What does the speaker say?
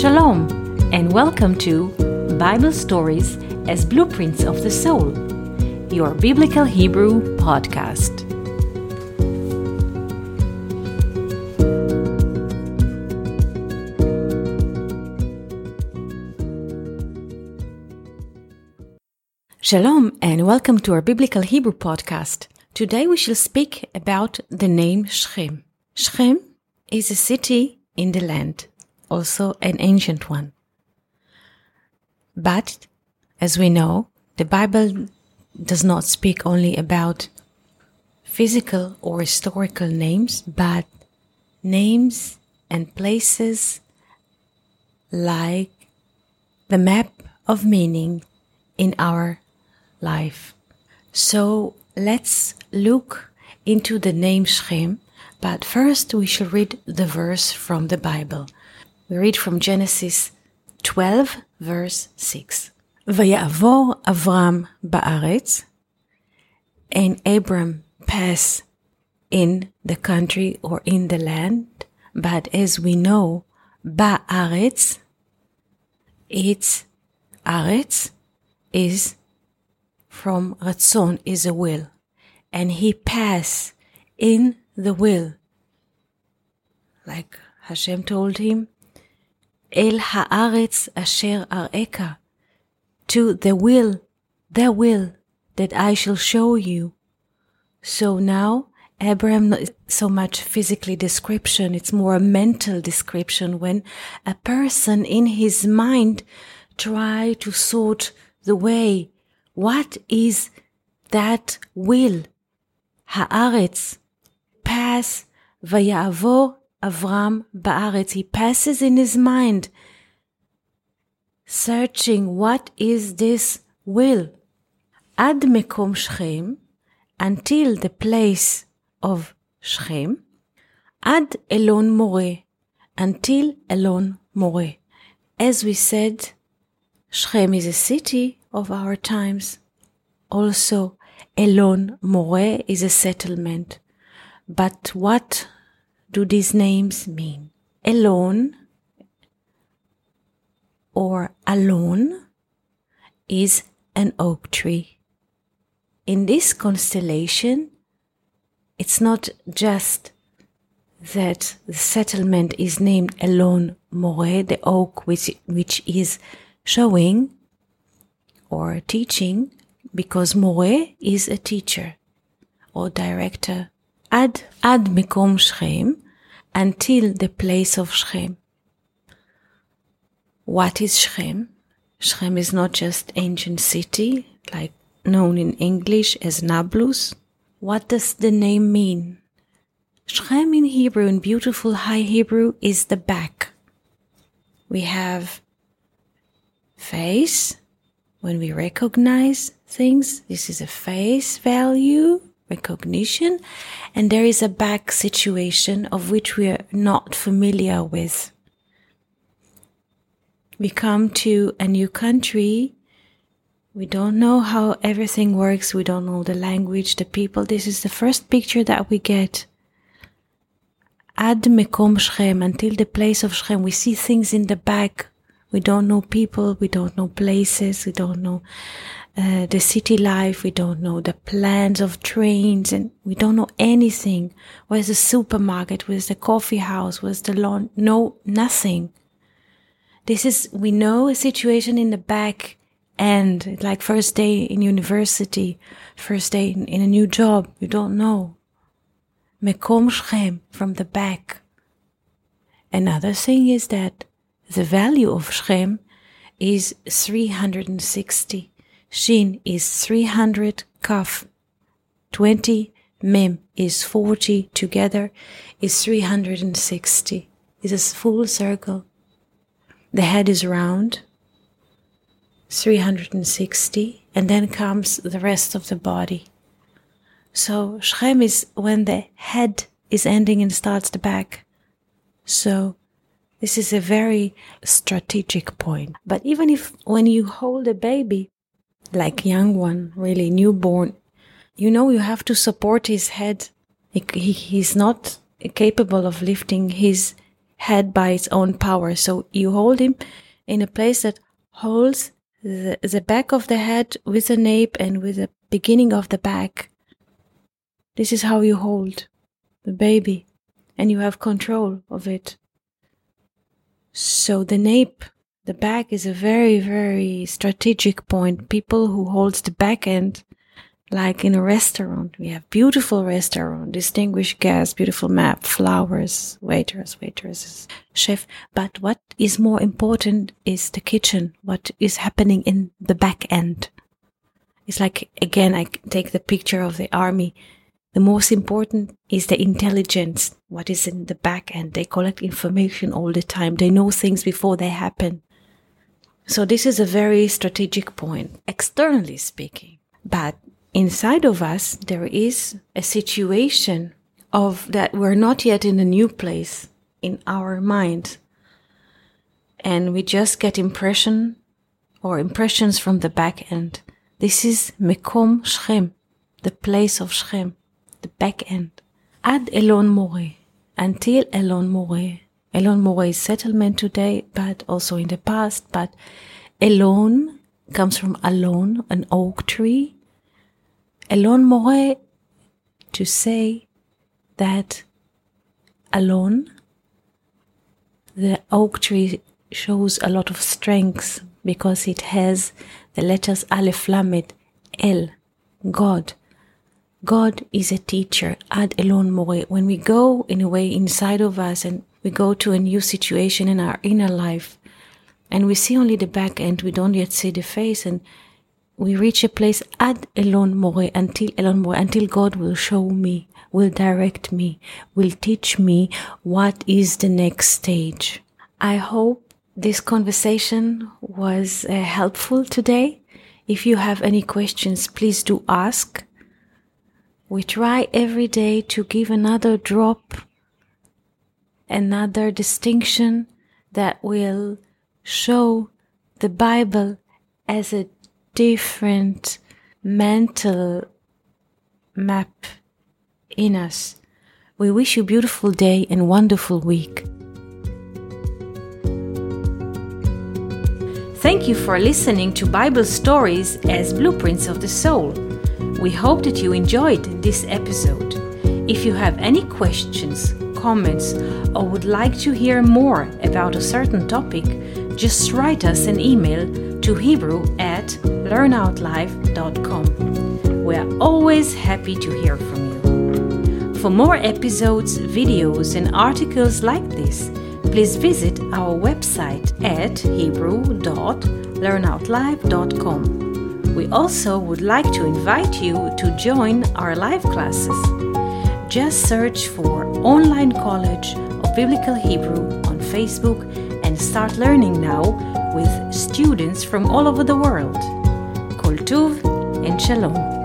Shalom, and welcome to Bible Stories as Blueprints of the Soul, your Biblical Hebrew podcast. Shalom, and welcome to our Biblical Hebrew podcast. Today we shall speak about the name Shechem. Shechem is a city in the land also an ancient one. But, as we know, the Bible does not speak only about physical or historical names, but names and places like the map of meaning in our life. So let's look into the name Shechem, but first we shall read the verse from the Bible. We read from Genesis 12, verse 6. ויעבור אברהם בארץ, and Abram pass in the country or in the land, but as we know, בארץ, it's aretz is from ratzon is a will, and he pass in the will, like Hashem told him, אל הארץ אשר אראך, to the will, the will that I shall show you. So now, Abraham, not so much physically description, it's more a mental description when a person in his mind try to sort the way. What is that will? Haaretz, pass, ויעבור Avram Ba'aretz, he passes in his mind, searching what is this will. Ad Mekom Shechem, until the place of Shechem, Ad Elon Moreh, until Elon Moreh. As we said, Shechem is a city of our times. Also, Elon More is a settlement. But what do these names mean? Alone or Alon is an oak tree. In this constellation, it's not just that the settlement is named Elon Moreh, the oak which, which is showing or teaching, because More is a teacher or director ad ad Mekom Shechem, until the place of Shechem. What is Shechem? Shechem is not just ancient city, like known in English as Nablus. What does the name mean? Shechem in Hebrew, in beautiful High Hebrew, is the back. We have face, when we recognize things, this is a face value recognition, and there is a back situation of which we are not familiar with. We come to a new country. We don't know how everything works. We don't know the language, the people. This is the first picture that we get. Ad Mekom Shechem, until the place of Shechem, we see things in the back. We don't know people. We don't know places. We don't know uh, the city life. We don't know the plans of trains and we don't know anything. Where's the supermarket? Where's the coffee house? Where's the lawn? No, nothing. This is, we know a situation in the back end, like first day in university, first day in, in a new job. You don't know. Mekom Shechem from the back. Another thing is that the value of Shechem is 360. Shin is 300, Kaf 20, Mem is 40, together is 360. It's a full circle. The head is round, 360, and then comes the rest of the body. So Shechem is when the head is ending and starts the back. So this is a very strategic point. But even if when you hold a baby, like young one, really newborn, you know, you have to support his head. He, he, he's not capable of lifting his head by its own power. So you hold him in a place that holds the, the back of the head with the nape and with the beginning of the back. This is how you hold the baby and you have control of it. So the nape, the back is a very, very strategic point. People who holds the back end like in a restaurant. We have beautiful restaurant, distinguished guests, beautiful map, flowers, waiters, waitresses, chef. But what is more important is the kitchen. What is happening in the back end? It's like, again, I take the picture of the army. The most important is the intelligence. What is in the back end? They collect information all the time. They know things before they happen. So this is a very strategic point, externally speaking. But inside of us, there is a situation of that we're not yet in a new place in our mind. And we just get impression or impressions from the back end. This is Mekom Shechem, the place of Shechem, the back end. Ad Elon Moreh, until Elon Moreh. Elon Moreh is settlement today, but also in the past. But Elon comes from Alon, an oak tree, Elon Moreh to say that Alon the oak tree shows a lot of strength because it has the letters Aleph Lamed El, God. God is a teacher. Ad Elon Moreh. When we go in a way inside of us and we go to a new situation in our inner life and we see only the back end, we don't yet see the face and we reach a place ad Elon Moreh until Elon Moreh until God will show me, will direct me, will teach me what is the next stage. I hope this conversation was uh, helpful today. If you have any questions, please do ask. We try every day to give another drop, another distinction that will show the Bible as a different mental map in us. We wish you beautiful day and wonderful week. Thank you for listening to Bible stories as blueprints of the soul. We hope that you enjoyed this episode. If you have any questions, comments, or would like to hear more about a certain topic, just write us an email to Hebrew at learnoutlive.com. We are always happy to hear from you. For more episodes, videos, and articles like this, please visit our website at hebrew.learnoutlive.com. We also would like to invite you to join our live classes. Just search for Online College of Biblical Hebrew on Facebook and start learning now with students from all over the world. Kol Tuv and Shalom.